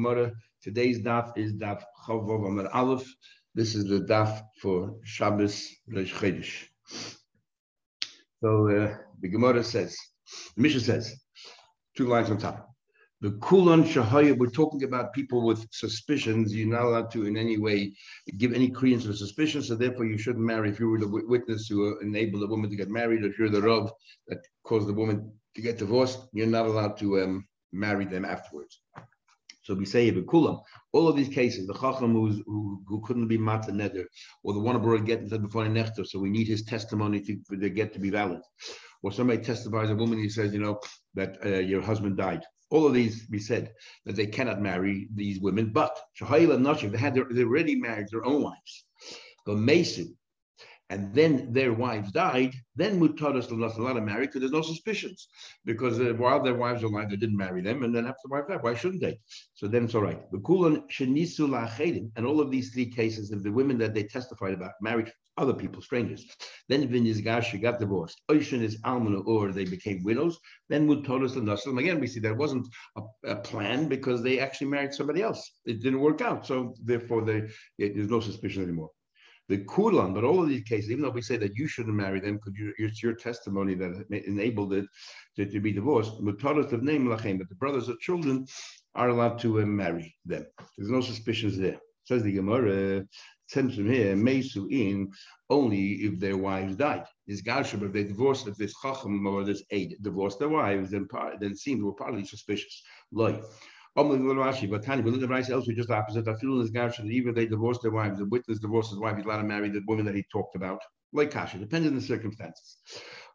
Gemara. Today's daf is daf Chavov Amar Aleph. This is the daf for Shabbos Rosh Chodesh. So uh, the Gemara says, the Mishnah says, two lines on top. The Kulan Shahaya, we're talking about people with suspicions. You're not allowed to in any way give any credence to suspicion, so therefore you shouldn't marry. If you were the witness who enabled a woman to get married, or if you're the Rav that caused the woman to get divorced, you're not allowed to um, marry them afterwards. So say Kulam, all of these cases, the Chacham who, who couldn't be Mata Neder, or the one abroad get said before Nechter, so we need his testimony to, for the get to be valid. Or somebody testifies, a woman, he says, you know, that uh, your husband died all of these we said that they cannot marry these women, but Shahayla and Nashim, they had their, they already married their own wives. But Mason, and then their wives died, then Mutaras to marry because there's no suspicions. Because uh, while their wives are alive, they didn't marry them, and then after the wife died, why shouldn't they? So then it's all right. And all of these three cases of the women that they testified about married other people, strangers. Then Vinyazgashi got divorced. Oishan is almana, or they became widows. Then Mutaras Nassim. Again, we see that wasn't a, a, plan because they actually married somebody else. It didn't work out. So therefore, they, there's no suspicion anymore the Kulan, but all of these cases, even though we say that you shouldn't marry them because it's your testimony that enabled it to, to be divorced, mutaras of name lachem, but the brothers of children are allowed to uh, marry them. There's no suspicions there. Says the Gemara, sends from here, Mesu in only if their wives died. This Garshab, if they divorced, if this Chacham or this aid divorced their wives, then, then seemed were partly suspicious. Like, we just opposite. Even they divorced their wives, the witness divorced his wife, he's allowed to marry the woman that he talked about. Like Kasha, depending on the circumstances.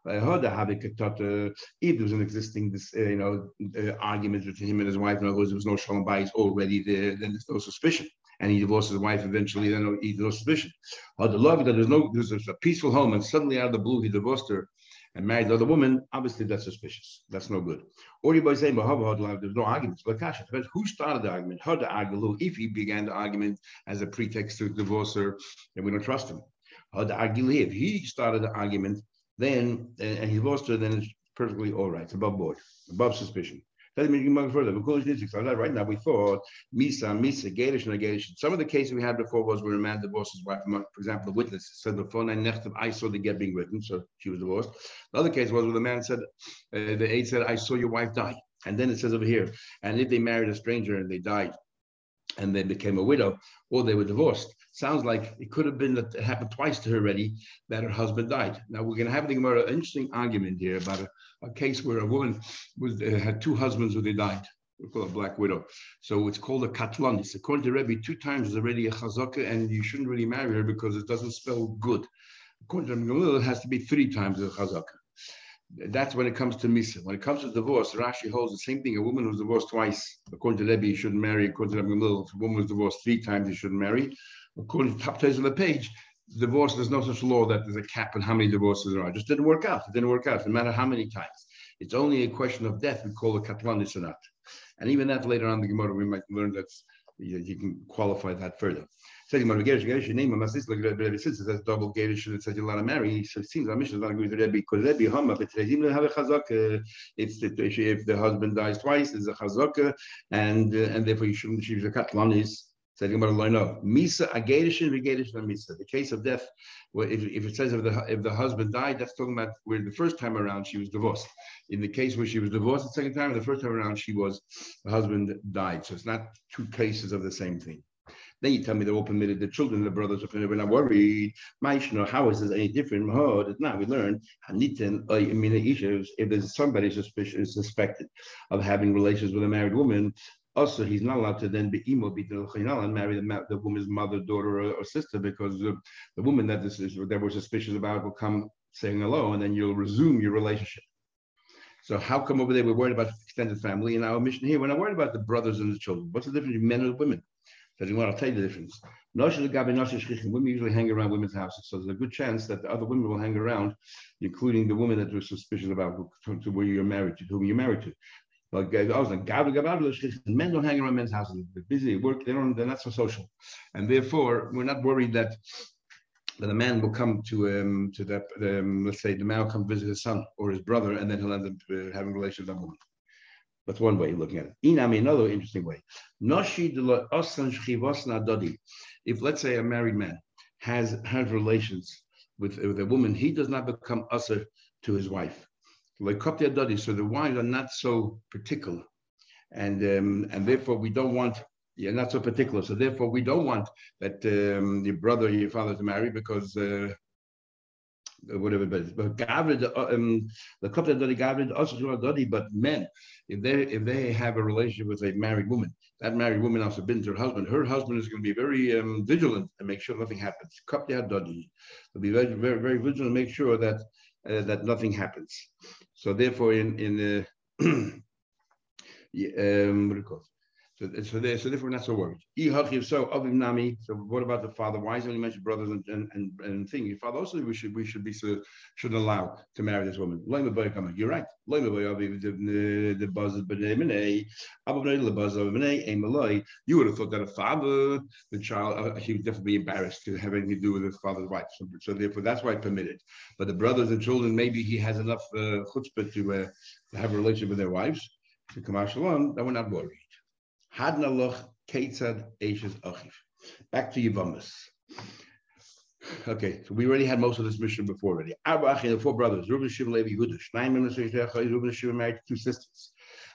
I heard uh, if there was an existing this, uh, you know, uh, argument between him and his wife, in other words, there was no shalom bayis already there, then there's no suspicion. And he divorced his wife eventually, then there's no suspicion. Or the love that there's no, there's a peaceful home, and suddenly out of the blue he divorced her and married the other woman, obviously that's suspicious. That's no good. Or you by saying, there's no arguments. Lakasha, depends who started the argument. How the argument, if he began the argument as a pretext to divorce her, then we don't trust him. How the argument, if he started the argument, then and he divorced her, then it's perfectly all right. It's above board, above suspicion. Doesn't mean you can further. Right now, we thought Misa, Misa, Gadish, and. Some of the cases we had before was where a man divorced his wife. For example, the witness said the phone I I saw the get being written, so she was divorced. The other case was where the man said, uh, the aide said, I saw your wife die. And then it says over here, and if they married a stranger and they died, and they became a widow, or they were divorced. Sounds like it could have been that it happened twice to her already that her husband died. Now we're going to have an interesting argument here about a, a case where a woman was uh, had two husbands who they died. We call a black widow. So it's called a katlanis. According to Rebbe, two times is already a chazaka, and you shouldn't really marry her because it doesn't spell good. According to Gamliel, it has to be three times a chazaka. That's when it comes to misa. When it comes to divorce, Rashi holds the same thing. A woman who's divorced twice, according to Rebbe, shouldn't marry. According to Rebbe if a woman was divorced three times, you shouldn't marry. According to top on the page, divorce, there's no such law that there's a cap on how many divorces there are. It just didn't work out. It didn't work out, no matter how many times. It's only a question of death. We call it katlanis or not. And even that later on the Gemara, we might learn that you, you can qualify that further. So Gemara Gerish, Gerish, name him, since it says double Gerish and it says you're allowed to marry. So it seems our Mishnah is not agree with Rebbe because Rebbe Hama, but even have a chazaka. It's the, if the husband dies twice, there's a chazaka, and uh, and therefore you shouldn't choose a katlanis Said. Misa misa. The case of death, if, if it says if the if the husband died, that's talking about where the first time around she was divorced. In the case where she was divorced the second time, the first time around she was the husband died. So it's not two cases of the same thing. Then you tell me they're all permitted, the children, the brothers we're not worried. Maishno, how is this any different? Oh, now we learn if there's somebody suspicious suspected of having relations with a married woman, also he's not allowed to then be imo and marry the, the woman's mother, daughter, or, or sister because the, woman that this is that we're suspicious about will come saying hello, and then you'll resume your relationship. So how come over there we're worried about extended family, and our Mishnah here we're not worried about the brothers and the children? What's the difference between men and women? Want to tell you the difference. Women usually hang around women's houses, so there's a good chance that the other women will hang around, including the woman that you're suspicious about to, to where you're married to, whom you're married to. Like I was like, men don't hang around men's houses. They're busy, work. They don't. They're not so social, and therefore we're not worried that that a man will come to um, to that. Um, let's say the man will come visit his son or his brother, and then he'll end up uh, having relations with that woman. That's one way of looking at it. Inami, another interesting way. If let's say a married man has has relations with, with a woman, he does not become usher to his wife. So the wives are not so particular, and um, and therefore we don't want yeah, not so particular. So therefore, we don't want that um, your brother, your father to marry because uh, whatever. But but uh, um, the but men, if they if they have a relationship with a married woman, that married woman also been to her husband. Her husband is going to be very um, vigilant and make sure nothing happens. They'll be very very very vigilant, and make sure that uh, that nothing happens. So therefore, in in uh, um, So, so, there, so therefore, we're not so worried. So, so what about the father? Why is only mentioned brothers and and and, and thing? Your father also we should we should be so shouldn't allow to marry this woman. You're right. You would have thought that a father, the child, uh, he would definitely be embarrassed to have anything to do with his father's wife. So, so therefore, that's why permitted. But the brothers and children, maybe he has enough uh, chutzpah to uh, to have a relationship with their wives to come out shalom. That we're not worried. Hadnaloch Ketzad Achiv. Back to Yevamos. Okay, so we already had most of this Mishnah before already. Arba Achim, four brothers, Reuben, Shimon, Levi, Yehuda. Shnai Reuben and Shimon married two sisters.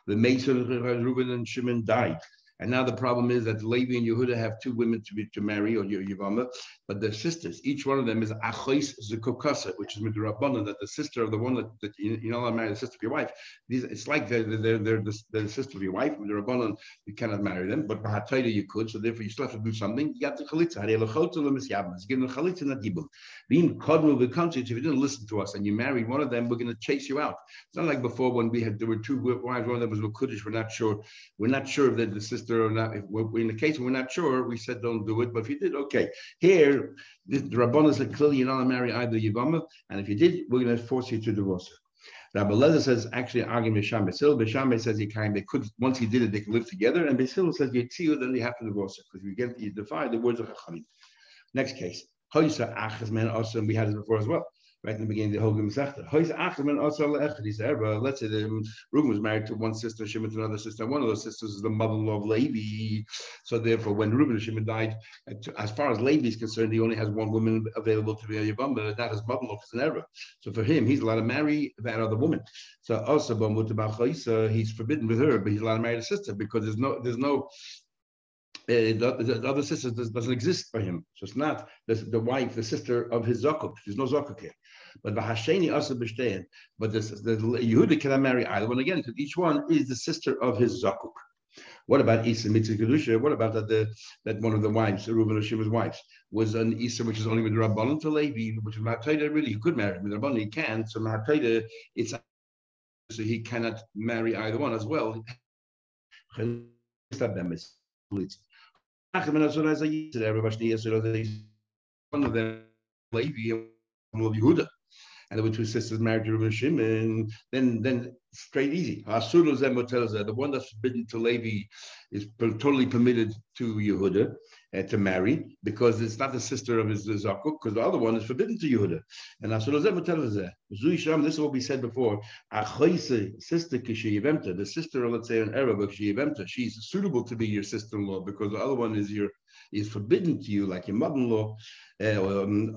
The mason of Reuben and Shimon died. And now the problem is that Levi and Yehuda have two women to be to marry or Yavama, but they're sisters. Each one of them is Achos Zekokasa, which is Midrabana, that the sister of the one that, that you, you know I marry the sister of your wife. These, it's like they're, they're, they're, the, they're the sister of your wife. Midrabana, you cannot marry them, but Bahataita you could, so therefore you still have to do something. You got the Chalitza. Give them Chalitza, not Yibum. Being Kodmu, the country, if you didn't listen to us and you married one of them, we're going to chase you out. It's not like before when we had, there were two wives, one of them was Lukudish, we're not sure. We're not sure if they're the sister sister or not. If in the case we're not sure, we said don't do it. But if you did, okay. Here, the, the Rabbanah said clearly you're not going to marry either Yivama, and if you did, we're going to force you to divorce her. Rabbi Lezer says actually arguing Bisham Basil. Bisham says he kind they could once he did it they could live together, and Basil says you then they have to divorce her because you get you defy the words of Chachamim. Next case, Hoysa Achas Men also we had it before as well right in the beginning of the whole Gemara. He said, let's say that Reuben was married to one sister, Shimon to another sister. One of those sisters is the mother-in-law of Levi. So therefore, when Reuben and Shimon died, as far as Levi is concerned, he only has one woman available to be a Yavam, but that his mother-in-law is an error. So for him, he's allowed to marry that other woman. So also, he's forbidden with her, but he's allowed to marry the sister because there's no there's no uh, the, the, other sister does, not exist for him. So it's not the, the wife, the sister of his zakuk. There's no zakuk here. But Vahasheni also b'shtein. But the, the Yehuda cannot marry either one again because each one is the sister of his zakuk. What about Isa Mitzvah? What about that the, that one of the wives, Reuben and Shimon's wives, was an Isa which is only with Rabbanon to Levi, which is Mahataida, really, he could marry with Rabbanon, he can. So Mahataida, it's so he cannot marry either one as well. One of them, Levi, Yehuda, and there were two sisters married to Reuben Shimon, then then straight easy. The one that's forbidden to Levi is totally permitted to Yehuda uh, to marry because it's not the sister of his zakuk, because the other one is forbidden to Yehuda. And this is what we said before. Sister the sister of let's say an Arab of she's suitable to be your sister-in-law because the other one is your is forbidden to you, like your mother-in-law. Uh, um,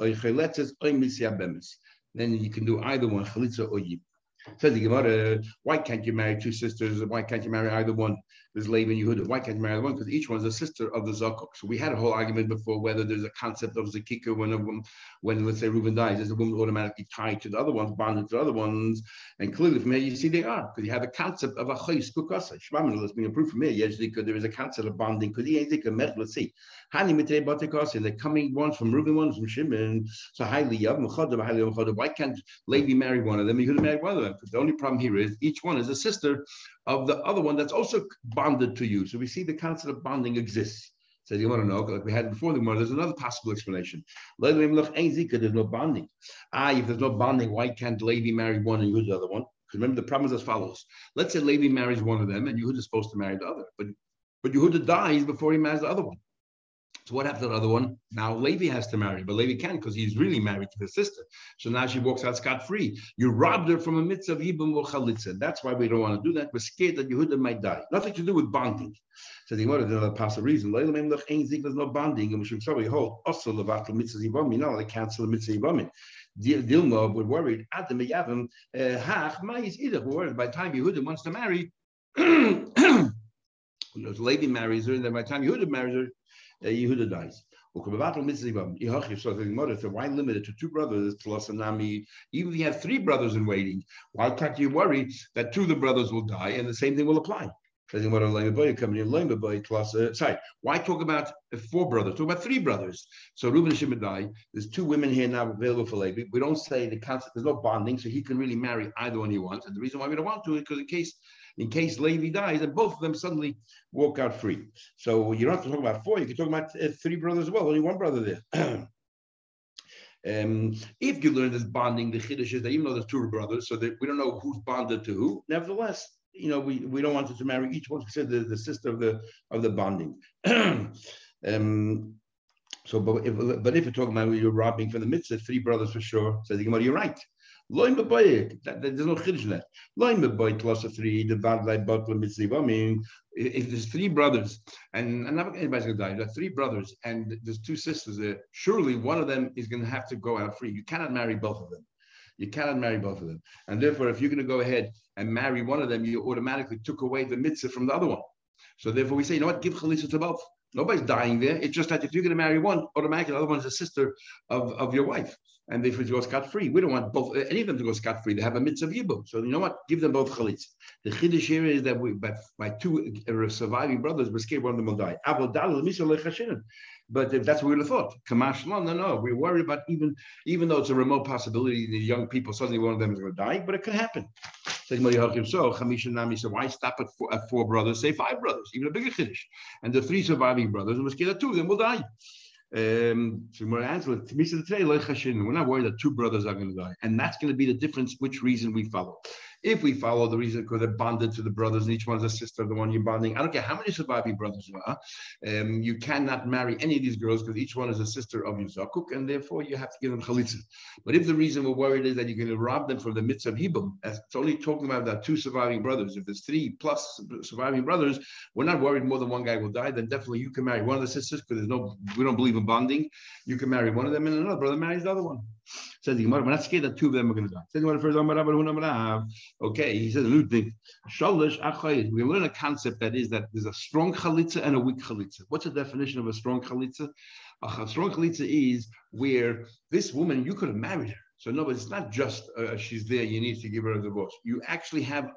then you can do either one, chalitza or yib. Says the Gemara, why can't you marry two sisters? Why can't you marry either one? There's Laban Yehuda. Why can't marry one? Because each one's a sister of the Zakuk. So we had a whole argument before whether there's a concept of Zakika when a woman, when let's say Reuben dies, is the woman automatically tied to the other ones, bonded to the other ones? And clearly from here you see they are, because you have a concept of a chayis kukasa. Shmamina, let's bring a proof from here. Yes, there is a concept of bonding. A let's see. Hani mitre batikasa, and they're coming ones from Reuben, ones from Shimon. So highly yav highly Why can't Levi marry one of them? He could have married one of them. Because the only problem here is each one is a sister of the other one that's also bonded to you. So we see the concept of bonding exists. So you want to know, like we had before the Gemara, there's another possible explanation. There's no bonding. Ah, if there's no bonding, why can't Levi marry one and use the other one? Because remember, the problem is as follows. Let's say Levi marries one of them and Yehuda is supposed to marry the other. But but Yehuda dies before he marries the other one. So what happened to the other one? Now Levi has to marry, but Levi can't because he's really married to his sister. So now she walks out scot free. You robbed her from a mitzvah of Yibum or Chalitza. That's why we don't want to do that. We're scared that Yehuda might die. Nothing to do with bonding. So the Gemara did pass a reason. There's no bonding, and we should sorry hold also levatel mitzvah Yibum. No, they cancel the mitzvah we're worried. Adam Yavim uh, Hach Ma'is either. We're worried by the time Yehuda wants to marry. Levi marries her, and then by the time Yehuda marries her, Yehuda dies. So why limit it to two brothers? Even if you have three brothers in waiting, why can't you worry that two of the brothers will die and the same thing will apply? Uh, sorry, why talk about uh, four brothers? Talk about three brothers. So Reuben and Shimon die. There's two women here now available for Levi. We don't say the concept. There's no bonding, so he can really marry either one he wants. And the reason why we don't want to is because in case in case Levi dies, and both of them suddenly walk out free. So you don't have to talk about four, you can talk about uh, three brothers as well, only one brother there. um, if you learn this bonding, the Chiddush is that even though there's two brothers, so that we don't know who's bonded to who, nevertheless, you know, we, we don't want to marry each one because the, the sister of the of the bonding. um, so, but if, but if you're talking about you're robbing from the mitzvah, three brothers for sure. Says the Gemara, you're right. Loin. There's no chiddush left. Loin b'bayik plus a three. Bad light butler mitzvah. I mean, if there's three brothers, and, and anybody's gonna die. There are three brothers, and there's two sisters there. Surely one of them is gonna have to go out free. You cannot marry both of them. You cannot marry both of them. And therefore, if you're to go ahead and marry one of them, you automatically took away the mitzvah from the other one. So therefore, we say, you know what? Give chalitza to both. Nobody's dying there. It's just that if you're going to marry one, automatically the other one's a sister of, of your wife. And they go scot free. We don't want both uh, any of them to go scot free. They have a mitzvah yibum. So you know what? Give them both chalitz. The chiddush here is that we, by, by two uh, surviving brothers, we're scared one of them will die. But if that's what we would have thought, Kamash, no, no, no. We're worried about even even though it's a remote possibility, the young people suddenly one of them is going to die, but it could happen. So why stop at four, at four brothers? Say five brothers, even a bigger chiddush. And the three surviving brothers, that two of them will die. Um, so answer today, we're not worried that two brothers are going to die, and that's going to be the difference. Which reason we follow? If we follow the reason because they're bonded to the brothers and each one's a sister of the one you're bonding, I don't care how many surviving brothers you are, um, you cannot marry any of these girls because each one is a sister of your and therefore you have to give them chalitza. But if the reason we're worried is that you're going to rob them from the mitzvah of hibum, it's only talking about that two surviving brothers. If there's three plus surviving brothers, we're not worried more than one guy will die. Then definitely you can marry one of the sisters because there's no we don't believe in bonding. You can marry one of them, and another brother marries the other one. Says the Gemara, we're not scared that two of them are going to die. Says the Gemara first, okay, he says a new thing. We learn a concept that is that there's a strong chalitza and a weak chalitza. What's the definition of a strong chalitza? A strong chalitza is where this woman, you could have married her. So no, but it's not just uh, she's there. You need to give her a divorce. You actually have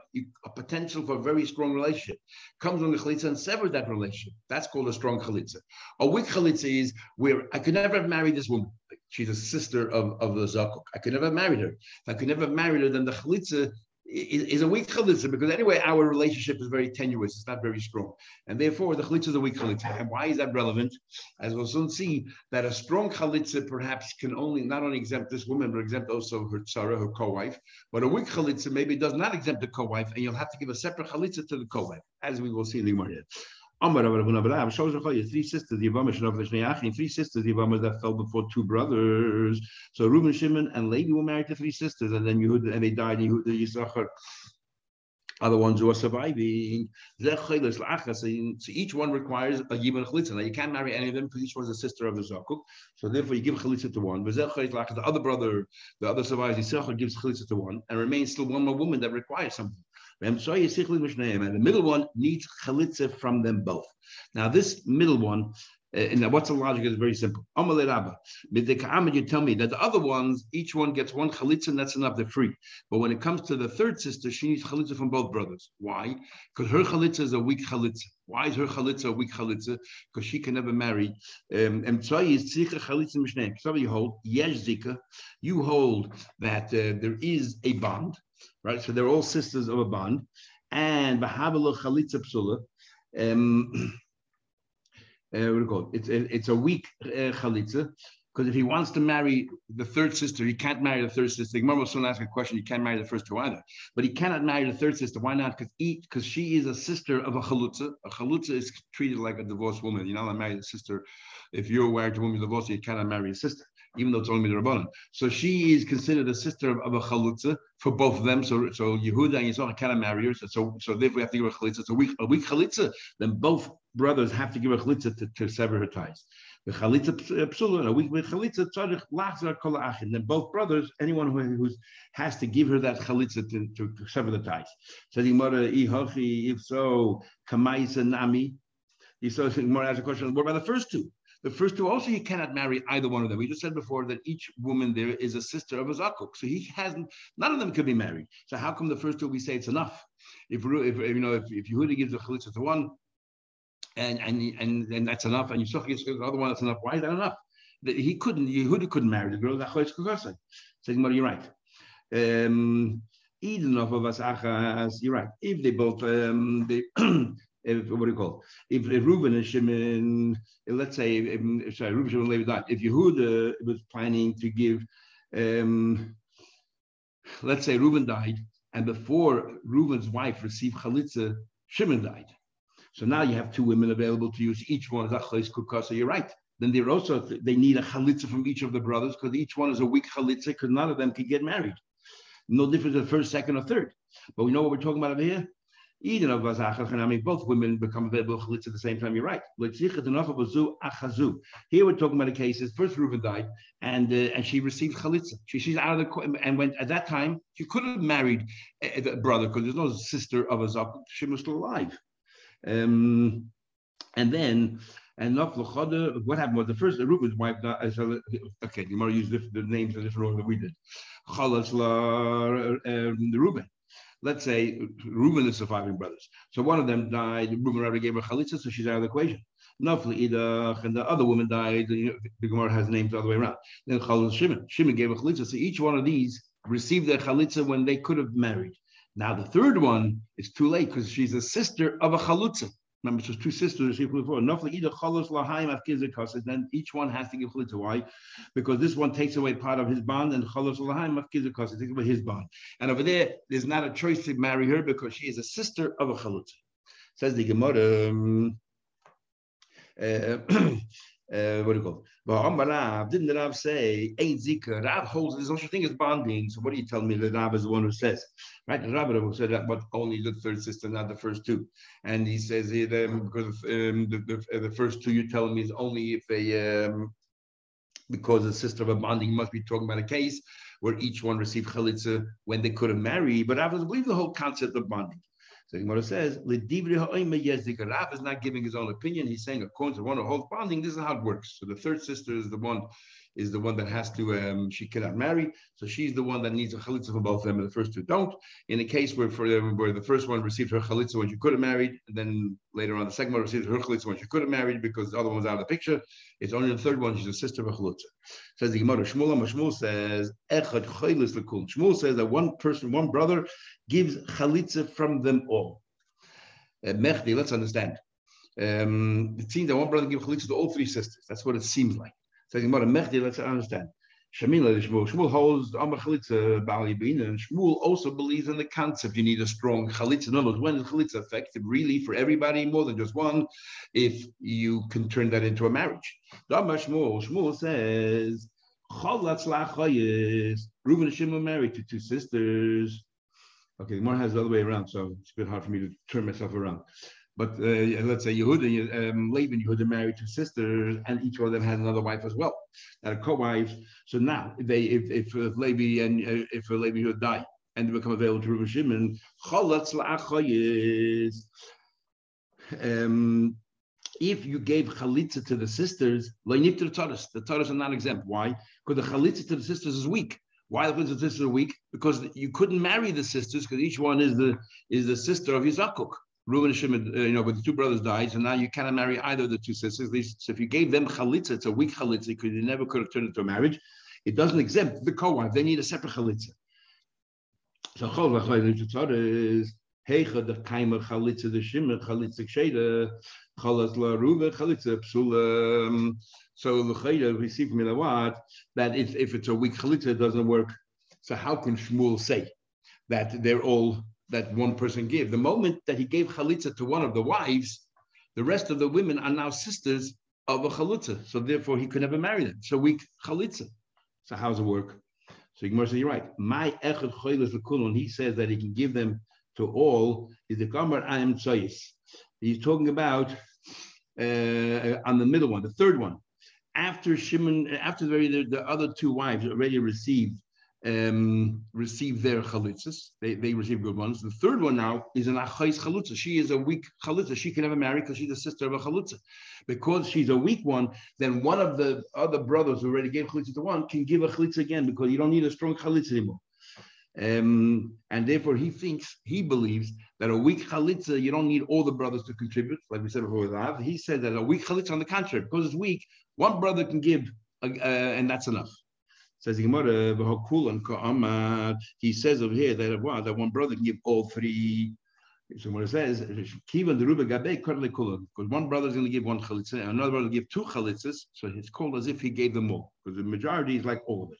a potential for a very strong relationship. Comes on the chalitza and severs that relationship. That's called a strong chalitza. A weak chalitza is where I could never have married this woman. She's a sister of, of the zakuk. I could never have married her. If I could never have married her, then the chalitza is, is a weak chalitza because anyway our relationship is very tenuous. It's not very strong, and therefore the chalitza is a weak chalitza. And why is that relevant? As we'll soon see, that a strong chalitza perhaps can only not only exempt this woman but exempt also her tzara, her co-wife. But a weak chalitza maybe does not exempt the co-wife, and you'll have to give a separate chalitza to the co-wife, as we will see in the Gemara. Three sisters, the three sisters, the that fell before two brothers. So Reuben, Shimon, and Levi were married to three sisters, and then Yehuda, and they died. Yehuda, Yisachar are the ones who are surviving. So each one requires a yibam chalitza. Now you can't marry any of them because each one's a sister of the zakuk. So therefore you give chalitza to one. The other brother, the other survivors, Yisachar gives chalitza to one, and remains still one more woman that requires something. And the middle one needs chalitza from them both. Now, this middle one, uh, and what's the logic is very simple. You tell me that the other ones, each one gets one chalitza and that's enough, they're free. But when it comes to the third sister, she needs chalitza from both brothers. Why? Because her chalitza is a weak chalitza. Why is her chalitza a weak chalitza? Because she can never marry. Um, and is chalitza you hold yesh. You hold that uh, there is a bond right? So they're all sisters of a bond. And Bahabala Chalitza Psula, um, uh, what do you call it? It's, it's a weak uh, chalitza Because if he wants to marry the third sister, he can't marry the third sister. Gemara will soon ask a question. He can't marry the first two either, but he cannot marry the third sister. Why not? Because each because she is a sister of a chalutza. A chalutza is treated like a divorced woman. You're not allowed to marry the sister. If you're married to a woman divorced, you cannot marry a sister, even though it's only the rabbanon. So she is considered a sister of, of a chalutza for both of them. So so Yehuda and Yisrael cannot marry her. So so, so therefore we have to give her chalitza. It's a weak a weak chalitza. Then both brothers have to give her chalitza to, to sever her ties. The chalitza uh, psula, and a with chalitza tzarich lachzar kol achin. Then both brothers, anyone who who's, has to give her that chalitza to, to, to sever the ties. So the ihochi, if so, kamaisa nami. He says more asks a question. What about the first two? The first two also he cannot marry either one of them. We just said before that each woman there is a sister of a zakuk, so he hasn't. None of them could be married. So how come the first two we say it's enough? If, if you know if, if Yehuda gives a chalitza to one, and and and, and that's enough. And Yisroch gets the other one, that's enough. Why is that enough? He couldn't, Yehuda couldn't marry the girl. Saying, well, you're right. Um, you're right. If they both, um, they, if, what do you call it? If, if Reuben and Shimon, let's say, if, sorry, Reuben Shimon Levi died. If Yehuda was planning to give, um, let's say Reuben died, and before Reuben's wife received chalitza, Shimon died. So now you have two women available to use. Each one is a chalitza kukasa. You're right. Then they're also they need a chalitza from each of the brothers because each one is a weak chalitza because none of them can get married. No difference in first, second, or third. But we know what we're talking about over here. Eden of I mean, both women become available chalitza at the same time. You're right. Here we're talking about a case. First, Reuben died, and uh, and she received chalitza. She, she's out of the and went at that time. She could have married a, a brother because there's no sister of a zak. She was still alive. Um, and then, and what happened was the first Reuben's wife. Uh, okay, you might use the, the names in different order that we did. Um, the Reuben. Let's say Reuben is surviving brothers. So one of them died. Reuben already gave her chalitza, so she's out of the equation. Nafli Idach, and the other woman died. The Gemara has names the way around. Then Chalal Shimon. Shimon gave a chalitza. So each one of these received their chalitza when they could have married. Now the third one is too late because she's a sister of a chalutza. Remember, so two sisters. Then each one has to give chalitza. Why? Because this one takes away part of his bond, and chalos lahaim takes away his bond. And over there, there's not a choice to marry her because she is a sister of a chalutza. Says the Gemara. Uh, uh, what do you call it? But didn't the Rav say, ain't Zika? Rav holds no such thing as bonding. So what are you telling me that Rav is the one who says? Right? The Rav said that, but only the third sister, not the first two. And he says it um, because um, the, the, the, first two you're telling me is only if they, um, because the sister of a bonding must be talking about a case where each one received chalitza when they couldn't marry. But Rav doesn't believe the whole concept of bonding. So Gemara says, Rav is not giving his own opinion. He's saying, according to one who holds bonding, this is how it works. So the third sister is the one is the one that has to, um, she cannot marry. So she's the one that needs a chalitza for both of them, and the first two don't. In a case where for them, where the first one received her chalitza when she could have married, and then later on the second one received her chalitza when she could have married because the other one was out of the picture. It's only the third one, she's a sister of a chalitza. Says the Gemara, Shmuel, Shmuel says, Echad Shmuel says that one person, one brother gives chalitza from them all. Uh, let's understand. Um, it seems that one brother gives chalitza to all three sisters. That's what it seems like. So Gemara Mechdi, let's understand. Shamila Shmuel. Shmuel holds Amar Chalitza eh, Baal Yibin, and Shmuel also believes in the concept you need a strong Chalitza. In other words, when is Chalitza effective really for everybody, more than just one, if you can turn that into a marriage. Amar Shmuel, Shmuel says, Chalatz Lachayis. Reuben and Shimon married to two sisters. Okay, the more has the other way around, so it's a bit hard for me to turn myself around. But uh, let's say Yehuda, um, Laban, Yehuda married two sisters, and each one of them had another wife as well, had a co-wife. So now, if they, if if, if Levi and uh, if Levi Yehuda die and they become available to Reuben Shimon, um, if you gave chalitza to the sisters, the taras, the taras are not exempt. Why? Because the chalitza to the sisters is weak. Why the sisters are weak? Because you couldn't marry the sisters because each one is the is the sister of Yizakuk. Reuben and Shimon, uh, you know, but the two brothers died, so now you cannot marry either of the two sisters. So if you gave them chalitza, it's a weak chalitza because you never could have turned it into a marriage. It doesn't exempt the co-wife. They need a separate chalitza. So is Heicha the kaimer chalitza the shimmer chalitza ksheda chalas la ruva chalitza psula. So the chayda we see from the that if, if it's a weak chalitza it doesn't work. So how can Shmuel say that they're all that one person gave? The moment that he gave chalitza to one of the wives, the rest of the women are now sisters of a chalitza. So therefore he could never marry them. So weak chalitza. So how does it work? So Gemara says, you're right. My echad choyles lekulon. He says that he can give them to all. Is the kamar am tzayis. He's talking about uh, on the middle one, the third one. After Shimon, after the, the, the other two wives already received um, receive their chalitzas. They, they receive good ones. The third one now is an achais chalutza. She is a weak chalutza. She can never marry because she's the sister of a chalutza. Because she's a weak one, then one of the other brothers who already gave chalitza to one can give a chalitza again because you don't need a strong chalitza anymore. Um, and therefore, he thinks, he believes that a weak chalitza, you don't need all the brothers to contribute, like we said before with Rav. He said that a weak chalitza, on the contrary, because it's weak, one brother can give, uh, and that's enough. Says he says over here that wow, that one brother can give all three. So what it says, because one brother is going to give one chalitza, another brother will give two chalitzas, so it's called as if he gave them all, because the majority is like all of it.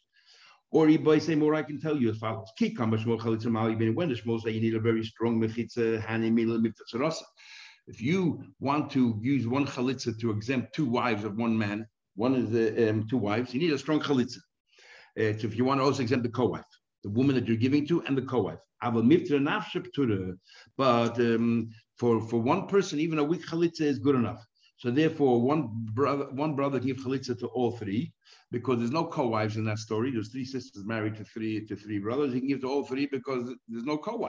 Or he by say more, I can tell you as follows: Ki kama shmol chalitza mali ben when shmol say you need a very strong mechitza hani. If you want to use one chalitza to exempt two wives of one man, one is the um, two wives, you need a strong chalitza. So if you want to also exempt the co-wife, the woman that you're giving to, and the co-wife. i will move to But um, for for one person, even a weak chalitza is good enough. So therefore, one brother one brother give chalitza to all three because there's no co-wives in that story. There's three sisters married to three to three brothers. He can give to all three because there's no co-wife.